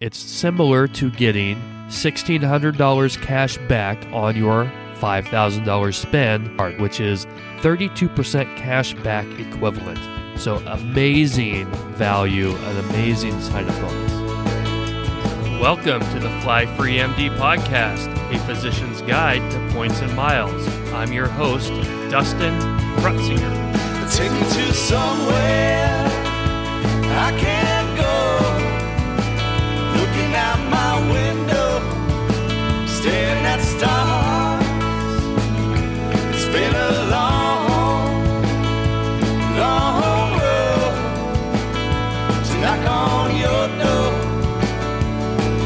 it's similar to getting $1,600 cash back on your $5,000 spend, which is 32% cash back equivalent. So amazing value, an amazing sign up bonus. Welcome to the Fly Free MD podcast, a physician's guide to points and miles. I'm your host, Dustin Krutzinger. Take me to somewhere I can't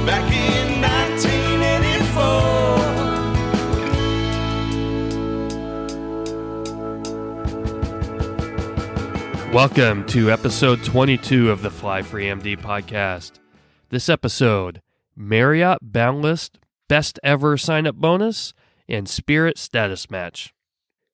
Back in 1984. Welcome to episode 22 of the Fly Free MD podcast. This episode Marriott Boundless Best Ever Sign Up Bonus and Spirit Status Match.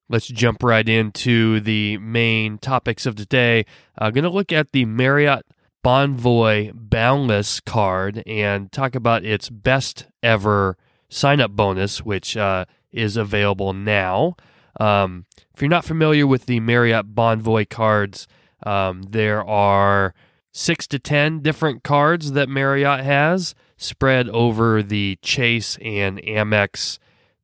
Let's jump right into the main topics of today. I'm uh, going to look at the Marriott Bonvoy Boundless card and talk about its best ever sign up bonus, which uh, is available now. Um, if you're not familiar with the Marriott Bonvoy cards, um, there are six to ten different cards that Marriott has spread over the Chase and Amex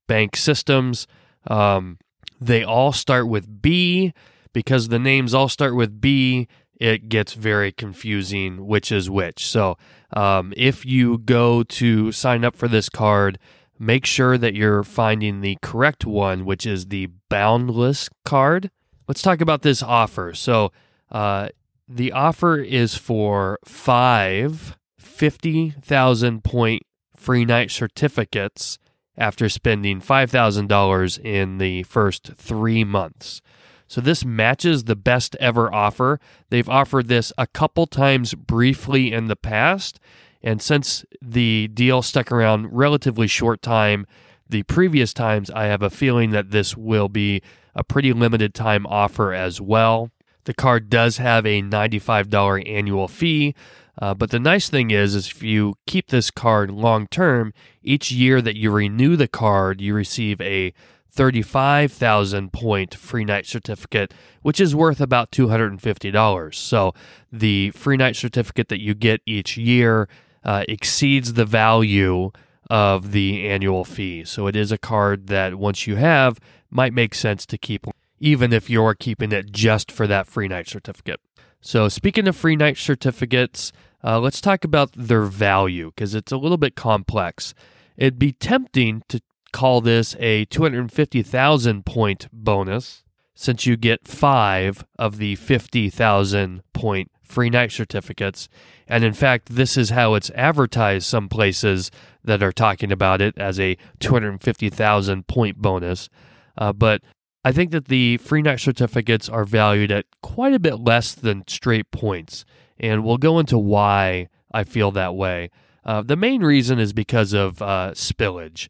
bank systems. Um, they all start with B because the names all start with B. It gets very confusing which is which. So, um, if you go to sign up for this card, make sure that you're finding the correct one, which is the boundless card. Let's talk about this offer. So, uh, the offer is for five 50,000 point free night certificates after spending $5,000 in the first three months. So, this matches the best ever offer. They've offered this a couple times briefly in the past. And since the deal stuck around relatively short time, the previous times, I have a feeling that this will be a pretty limited time offer as well. The card does have a $95 annual fee, uh, but the nice thing is, is if you keep this card long term, each year that you renew the card, you receive a 35,000 point free night certificate, which is worth about $250. So the free night certificate that you get each year uh, exceeds the value of the annual fee. So it is a card that once you have, might make sense to keep, even if you're keeping it just for that free night certificate. So, speaking of free night certificates, uh, let's talk about their value because it's a little bit complex. It'd be tempting to call this a 250,000 point bonus since you get five of the 50,000 point free night certificates. And in fact, this is how it's advertised some places that are talking about it as a 250,000 point bonus. Uh, but I think that the free night certificates are valued at quite a bit less than straight points. And we'll go into why I feel that way. Uh, the main reason is because of uh, spillage.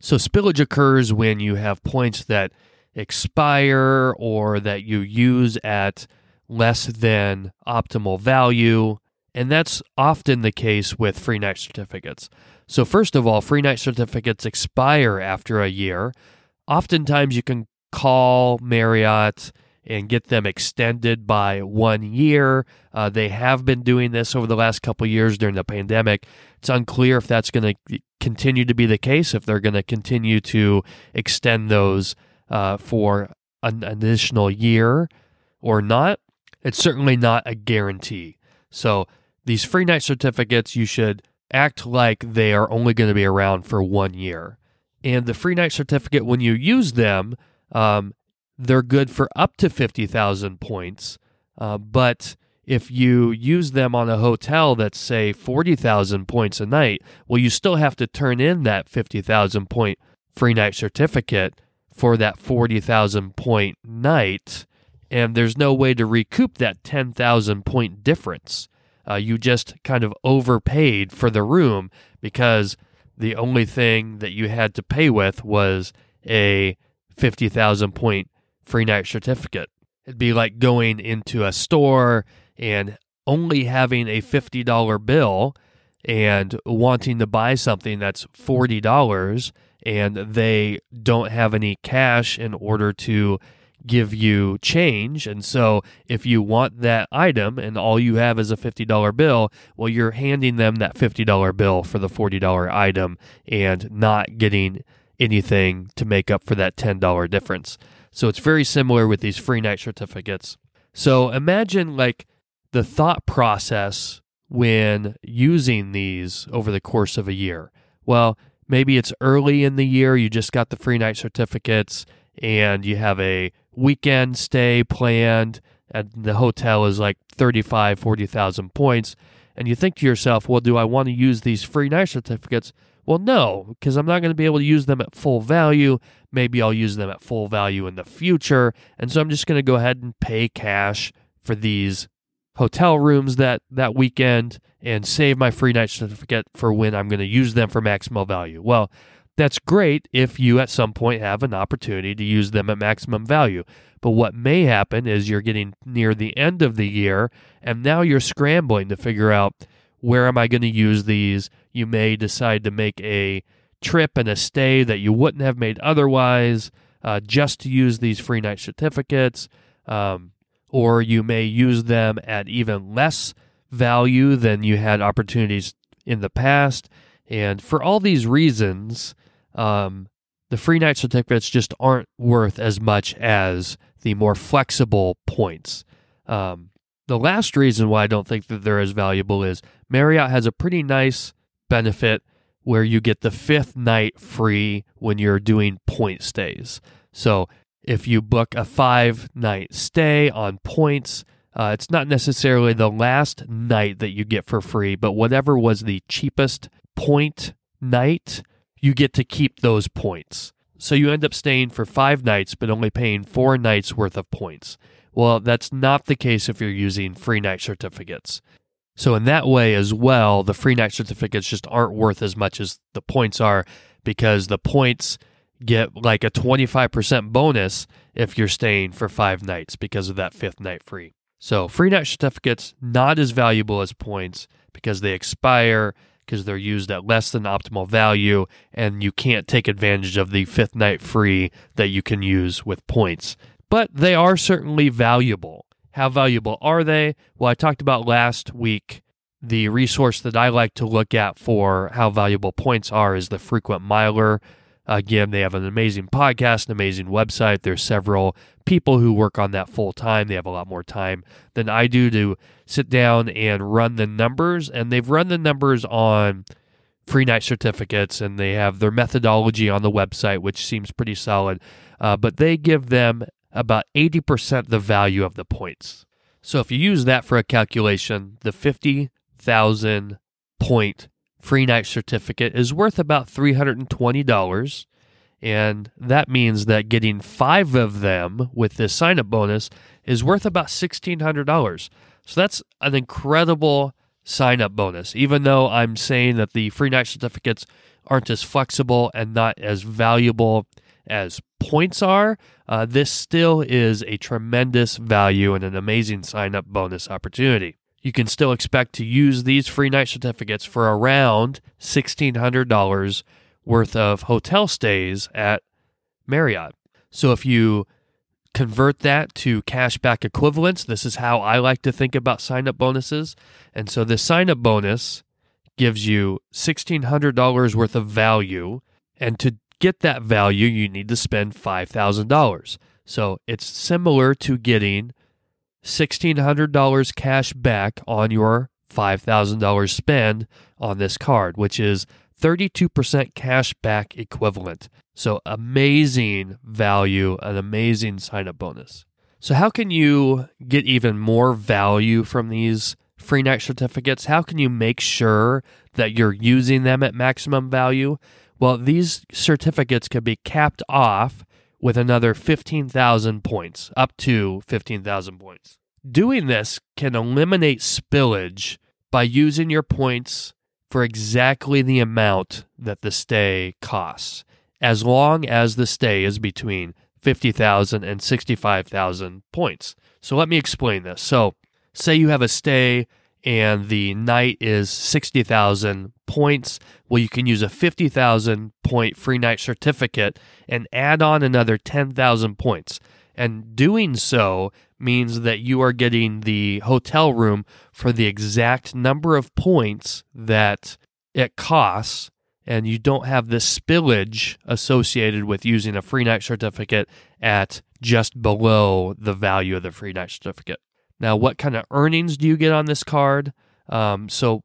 So, spillage occurs when you have points that expire or that you use at less than optimal value. And that's often the case with free night certificates. So, first of all, free night certificates expire after a year. Oftentimes, you can call Marriott and get them extended by one year. Uh, they have been doing this over the last couple years during the pandemic. It's unclear if that's going to continue to be the case, if they're going to continue to extend those uh, for an additional year or not. It's certainly not a guarantee. So, these free night certificates, you should act like they are only going to be around for one year. And the free night certificate, when you use them, um, they're good for up to 50,000 points. Uh, but if you use them on a hotel that's, say, 40,000 points a night, well, you still have to turn in that 50,000 point free night certificate for that 40,000 point night. And there's no way to recoup that 10,000 point difference. Uh, you just kind of overpaid for the room because the only thing that you had to pay with was a 50,000 point free night certificate. It'd be like going into a store and only having a $50 bill and wanting to buy something that's $40 and they don't have any cash in order to give you change. And so if you want that item and all you have is a $50 bill, well, you're handing them that $50 bill for the $40 item and not getting anything to make up for that $10 difference. So it's very similar with these free night certificates. So imagine like the thought process when using these over the course of a year. Well, maybe it's early in the year, you just got the free night certificates and you have a weekend stay planned and the hotel is like 35 40,000 points and you think to yourself, "Well, do I want to use these free night certificates?" Well, no, because I'm not going to be able to use them at full value. Maybe I'll use them at full value in the future. And so I'm just going to go ahead and pay cash for these hotel rooms that, that weekend and save my free night certificate for when I'm going to use them for maximal value. Well, that's great if you at some point have an opportunity to use them at maximum value. But what may happen is you're getting near the end of the year and now you're scrambling to figure out where am I going to use these? You may decide to make a trip and a stay that you wouldn't have made otherwise uh, just to use these free night certificates. Um, or you may use them at even less value than you had opportunities in the past. And for all these reasons, um, the free night certificates just aren't worth as much as the more flexible points. Um, the last reason why I don't think that they're as valuable is Marriott has a pretty nice benefit where you get the fifth night free when you're doing point stays. So if you book a five night stay on points, uh, it's not necessarily the last night that you get for free, but whatever was the cheapest point night, you get to keep those points. So you end up staying for five nights, but only paying four nights worth of points. Well, that's not the case if you're using free night certificates. So, in that way as well, the free night certificates just aren't worth as much as the points are because the points get like a 25% bonus if you're staying for five nights because of that fifth night free. So, free night certificates not as valuable as points because they expire because they're used at less than optimal value and you can't take advantage of the fifth night free that you can use with points but they are certainly valuable. How valuable are they? Well, I talked about last week. The resource that I like to look at for how valuable points are is the Frequent Miler. Again, they have an amazing podcast, an amazing website. There's several people who work on that full time. They have a lot more time than I do to sit down and run the numbers. And they've run the numbers on free night certificates and they have their methodology on the website, which seems pretty solid. Uh, but they give them about 80% the value of the points. So if you use that for a calculation, the 50,000 point free night certificate is worth about $320. And that means that getting five of them with this sign up bonus is worth about $1,600. So that's an incredible sign up bonus, even though I'm saying that the free night certificates aren't as flexible and not as valuable as points are, uh, this still is a tremendous value and an amazing sign up bonus opportunity. You can still expect to use these free night certificates for around $1,600 worth of hotel stays at Marriott. So if you convert that to cashback equivalents, this is how I like to think about sign up bonuses. And so this sign up bonus gives you $1,600 worth of value. And to get that value, you need to spend $5,000. So it's similar to getting $1,600 cash back on your $5,000 spend on this card, which is 32% cash back equivalent. So amazing value, an amazing sign up bonus. So, how can you get even more value from these free night certificates? How can you make sure that you're using them at maximum value? Well, these certificates can be capped off with another 15,000 points, up to 15,000 points. Doing this can eliminate spillage by using your points for exactly the amount that the stay costs, as long as the stay is between 50,000 and 65,000 points. So let me explain this. So, say you have a stay and the night is 60,000 points, well, you can use a 50,000 point free night certificate and add on another 10,000 points. And doing so means that you are getting the hotel room for the exact number of points that it costs. And you don't have the spillage associated with using a free night certificate at just below the value of the free night certificate. Now, what kind of earnings do you get on this card? Um, so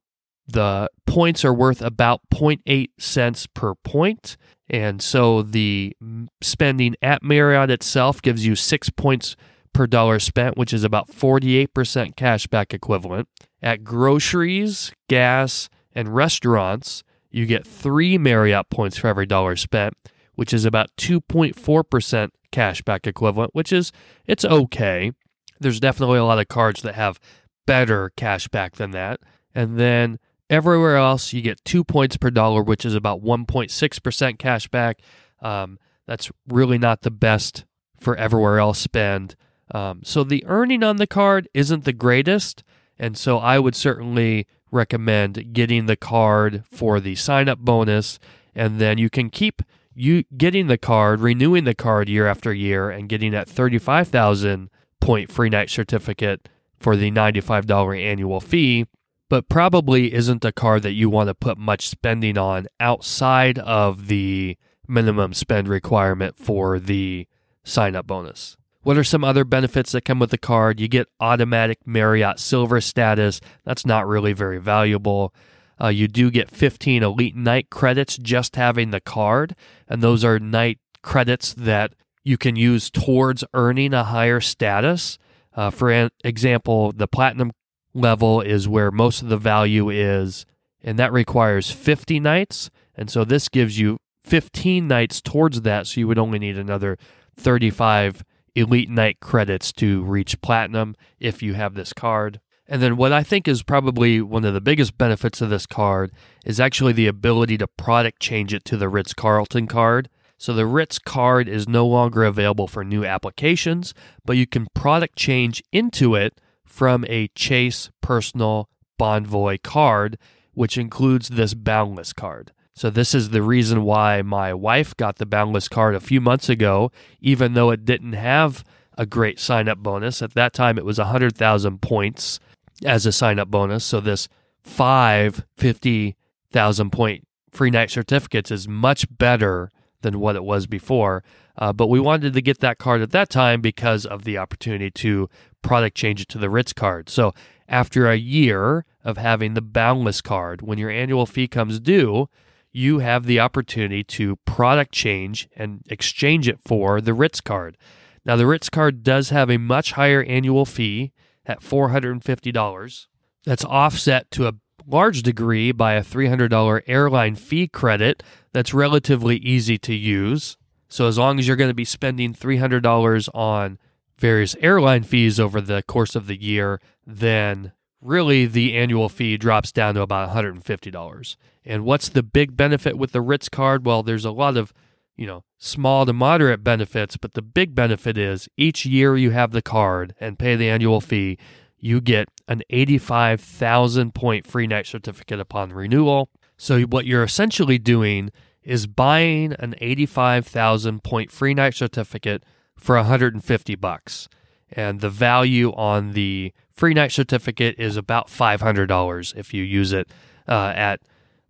the points are worth about 0.8 cents per point. And so the spending at Marriott itself gives you six points per dollar spent, which is about 48% cashback equivalent. At groceries, gas, and restaurants, you get three Marriott points for every dollar spent, which is about 2.4% cashback equivalent, which is it's okay. There's definitely a lot of cards that have better cashback than that. And then everywhere else, you get two points per dollar, which is about 1.6% cashback. Um, that's really not the best for everywhere else spend. Um, so the earning on the card isn't the greatest. And so I would certainly recommend getting the card for the sign up bonus. And then you can keep you getting the card, renewing the card year after year, and getting that 35,000 point free night certificate for the $95 annual fee, but probably isn't a card that you want to put much spending on outside of the minimum spend requirement for the sign up bonus. What are some other benefits that come with the card? You get automatic Marriott Silver status. That's not really very valuable. Uh, you do get 15 Elite Night credits just having the card, and those are night credits that you can use towards earning a higher status. Uh, for an example, the Platinum level is where most of the value is, and that requires 50 nights. And so this gives you 15 nights towards that, so you would only need another 35 Elite Night credits to reach Platinum if you have this card. And then what I think is probably one of the biggest benefits of this card is actually the ability to product change it to the Ritz Carlton card. So the Ritz card is no longer available for new applications, but you can product change into it from a Chase Personal Bonvoy card, which includes this Boundless card. So this is the reason why my wife got the Boundless card a few months ago, even though it didn't have a great sign up bonus. At that time, it was 100,000 points as a sign up bonus. So this five 50,000 point free night certificates is much better than what it was before. Uh, but we wanted to get that card at that time because of the opportunity to product change it to the Ritz card. So after a year of having the Boundless card, when your annual fee comes due, you have the opportunity to product change and exchange it for the Ritz card. Now, the Ritz card does have a much higher annual fee at $450. That's offset to a large degree by a $300 airline fee credit that's relatively easy to use. So, as long as you're going to be spending $300 on various airline fees over the course of the year, then really the annual fee drops down to about $150. And what's the big benefit with the Ritz card? Well, there's a lot of, you know, small to moderate benefits, but the big benefit is each year you have the card and pay the annual fee, you get an 85,000 point free night certificate upon renewal. So, what you're essentially doing is buying an 85,000 point free night certificate for 150 bucks. And the value on the free night certificate is about $500 if you use it uh, at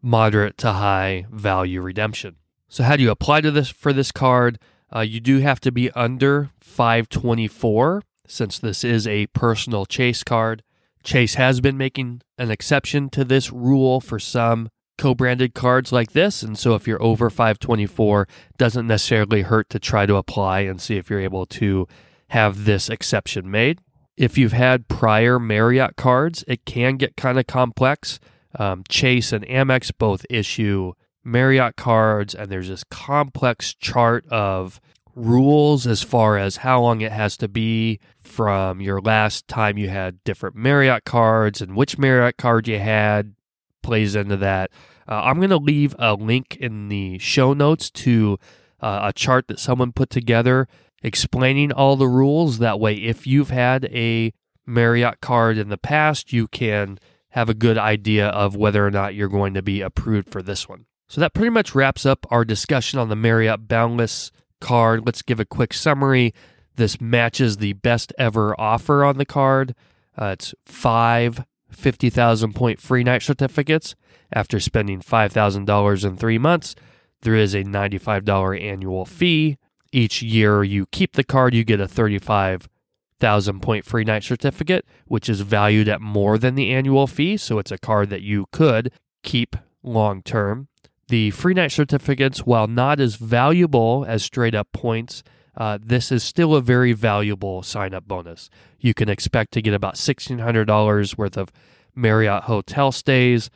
moderate to high value redemption. So, how do you apply to this for this card? Uh, you do have to be under 524 since this is a personal Chase card. Chase has been making an exception to this rule for some co-branded cards like this and so if you're over 524 doesn't necessarily hurt to try to apply and see if you're able to have this exception made if you've had prior marriott cards it can get kind of complex um, chase and amex both issue marriott cards and there's this complex chart of rules as far as how long it has to be from your last time you had different Marriott cards and which Marriott card you had plays into that. Uh, I'm going to leave a link in the show notes to uh, a chart that someone put together explaining all the rules. That way, if you've had a Marriott card in the past, you can have a good idea of whether or not you're going to be approved for this one. So that pretty much wraps up our discussion on the Marriott Boundless card. Let's give a quick summary. This matches the best ever offer on the card. Uh, it's five 50,000 point free night certificates after spending $5,000 in three months. There is a $95 annual fee. Each year you keep the card, you get a 35,000 point free night certificate, which is valued at more than the annual fee. So it's a card that you could keep long term. The free night certificates, while not as valuable as straight up points, uh, this is still a very valuable sign up bonus. You can expect to get about $1,600 worth of Marriott hotel stays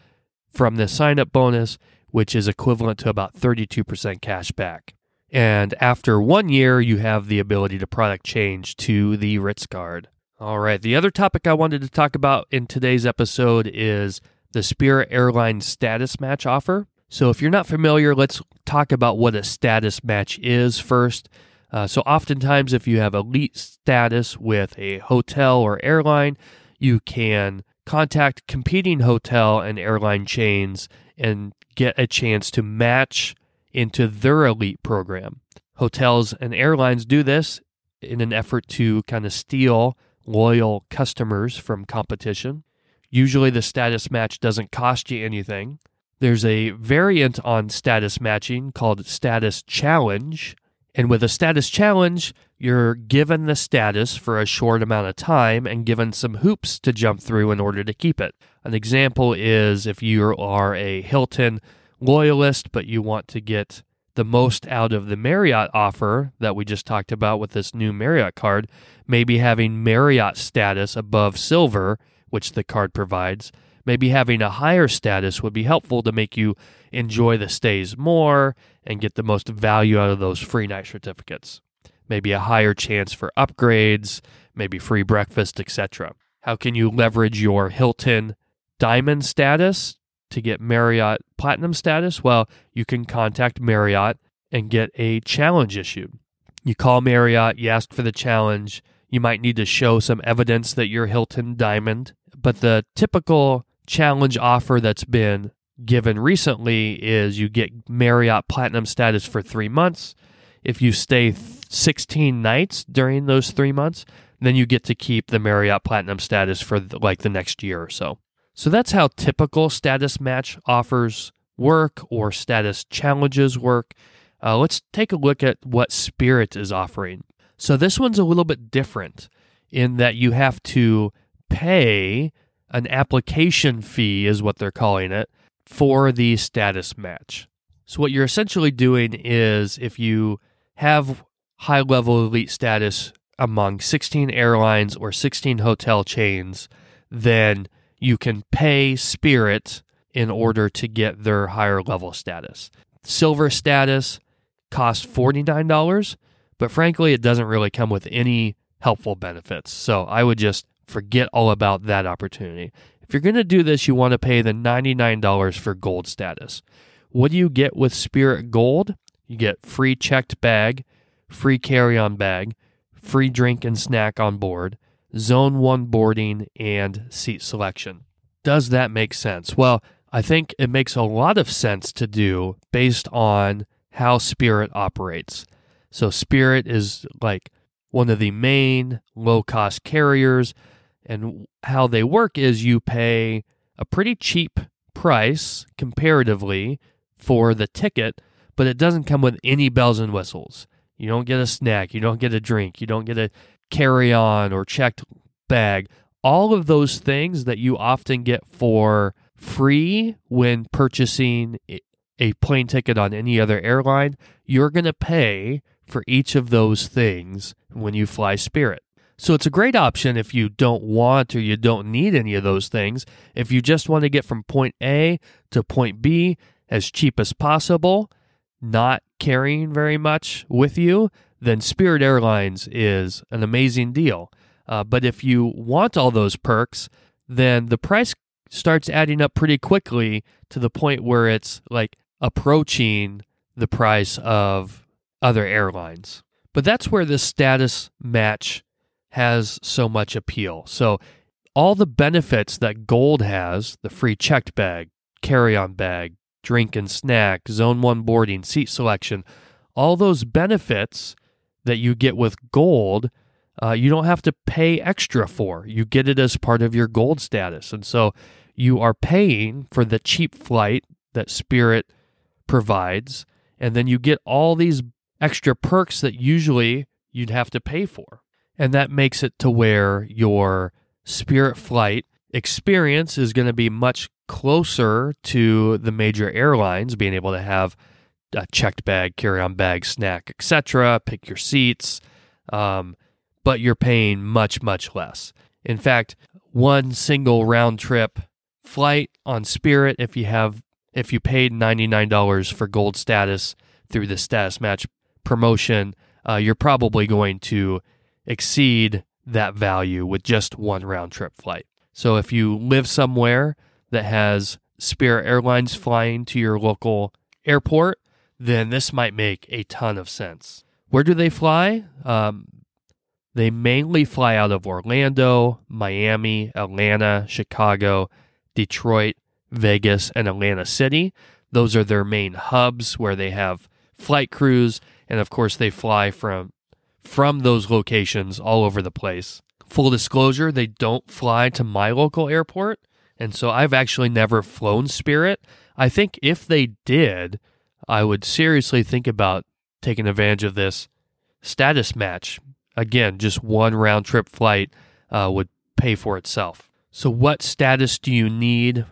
from this sign up bonus, which is equivalent to about 32% cash back. And after one year, you have the ability to product change to the Ritz card. All right, the other topic I wanted to talk about in today's episode is the Spirit Airlines status match offer. So, if you're not familiar, let's talk about what a status match is first. Uh, so, oftentimes, if you have elite status with a hotel or airline, you can contact competing hotel and airline chains and get a chance to match into their elite program. Hotels and airlines do this in an effort to kind of steal loyal customers from competition. Usually, the status match doesn't cost you anything. There's a variant on status matching called Status Challenge. And with a status challenge, you're given the status for a short amount of time and given some hoops to jump through in order to keep it. An example is if you are a Hilton loyalist, but you want to get the most out of the Marriott offer that we just talked about with this new Marriott card, maybe having Marriott status above silver, which the card provides, maybe having a higher status would be helpful to make you enjoy the stays more and get the most value out of those free night certificates. Maybe a higher chance for upgrades, maybe free breakfast, etc. How can you leverage your Hilton Diamond status to get Marriott Platinum status? Well, you can contact Marriott and get a challenge issued. You call Marriott, you ask for the challenge. You might need to show some evidence that you're Hilton Diamond, but the typical challenge offer that's been given recently is you get Marriott Platinum status for three months. If you stay 16 nights during those three months, then you get to keep the Marriott Platinum status for like the next year or so. So that's how typical status match offers work or status challenges work. Uh, let's take a look at what Spirit is offering. So this one's a little bit different in that you have to pay an application fee, is what they're calling it, for the status match. So, what you're essentially doing is if you have high level elite status among 16 airlines or 16 hotel chains, then you can pay Spirit in order to get their higher level status. Silver status costs $49, but frankly, it doesn't really come with any helpful benefits. So, I would just forget all about that opportunity. If you're going to do this, you want to pay the $99 for gold status. What do you get with Spirit Gold? You get free checked bag, free carry on bag, free drink and snack on board, zone one boarding, and seat selection. Does that make sense? Well, I think it makes a lot of sense to do based on how Spirit operates. So, Spirit is like one of the main low cost carriers. And how they work is you pay a pretty cheap price comparatively for the ticket, but it doesn't come with any bells and whistles. You don't get a snack, you don't get a drink, you don't get a carry on or checked bag. All of those things that you often get for free when purchasing a plane ticket on any other airline, you're going to pay for each of those things when you fly Spirit. So it's a great option if you don't want or you don't need any of those things. If you just want to get from point A to point B as cheap as possible, not carrying very much with you, then Spirit Airlines is an amazing deal. Uh, but if you want all those perks, then the price starts adding up pretty quickly to the point where it's like approaching the price of other airlines. But that's where this status match has so much appeal. So all the benefits that gold has the free checked bag, carry on bag, drink and snack, zone one boarding, seat selection all those benefits that you get with gold. Uh, you don't have to pay extra for. You get it as part of your gold status. And so you are paying for the cheap flight that Spirit provides. And then you get all these extra perks that usually you'd have to pay for. And that makes it to where your Spirit flight experience is going to be much closer to the major airlines, being able to have a checked bag, carry on bag, snack, etc., pick your seats. Um, but you're paying much, much less. In fact, one single round trip flight on Spirit, if you have if you paid $99 for gold status through the status match promotion, uh, you're probably going to exceed that value with just one round trip flight. So if you live somewhere that has Spirit Airlines flying to your local airport, then this might make a ton of sense. Where do they fly? Um, they mainly fly out of Orlando, Miami, Atlanta, Chicago, Detroit, Vegas, and Atlantic City. Those are their main hubs where they have flight crews, and of course they fly from from those locations all over the place. Full disclosure, they don't fly to my local airport, and so I've actually never flown Spirit. I think if they did, I would seriously think about taking advantage of this status match. Again, just one round trip flight uh, would pay for itself. So, what status do you need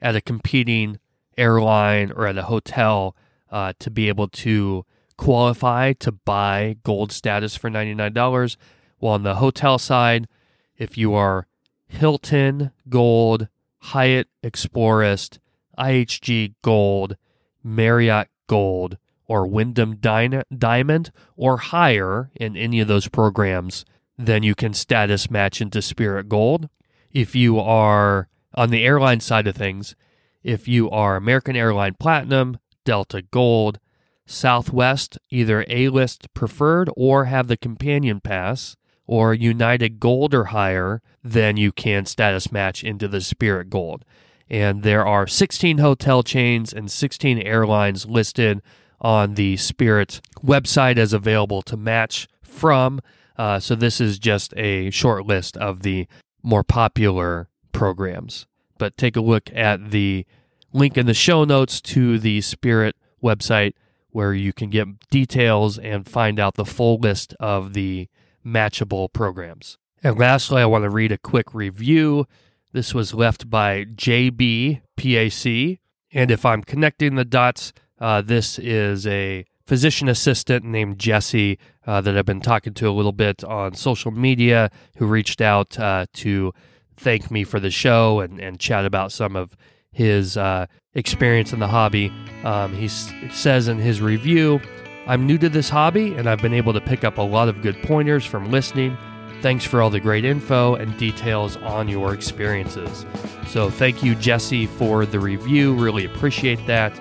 at a competing airline or at a hotel uh, to be able to qualify to buy gold status for $99? Well, on the hotel side, if you are Hilton Gold, Hyatt Explorist, IHG Gold, Marriott Gold, or Wyndham Diamond or higher in any of those programs, then you can status match into Spirit Gold. If you are on the airline side of things, if you are American Airline Platinum, Delta Gold, Southwest, either A list preferred or have the companion pass, or United Gold or higher, then you can status match into the Spirit Gold and there are 16 hotel chains and 16 airlines listed on the Spirit website as available to match from. Uh, so this is just a short list of the more popular programs. But take a look at the link in the show notes to the Spirit website where you can get details and find out the full list of the matchable programs. And lastly, I want to read a quick review this was left by JBPAC. And if I'm connecting the dots, uh, this is a physician assistant named Jesse uh, that I've been talking to a little bit on social media who reached out uh, to thank me for the show and, and chat about some of his uh, experience in the hobby. Um, he s- says in his review, I'm new to this hobby and I've been able to pick up a lot of good pointers from listening. Thanks for all the great info and details on your experiences. So, thank you, Jesse, for the review. Really appreciate that.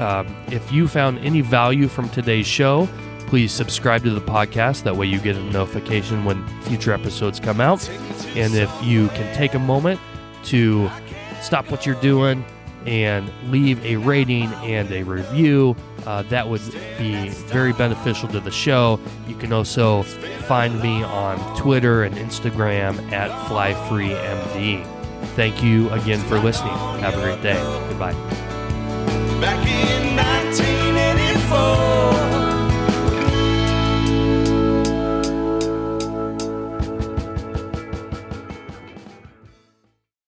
Um, if you found any value from today's show, please subscribe to the podcast. That way, you get a notification when future episodes come out. And if you can take a moment to stop what you're doing and leave a rating and a review, uh, that would be very beneficial to the show. You can also find me on Twitter and Instagram at FlyFreeMD. Thank you again for listening. Have a great day. Goodbye.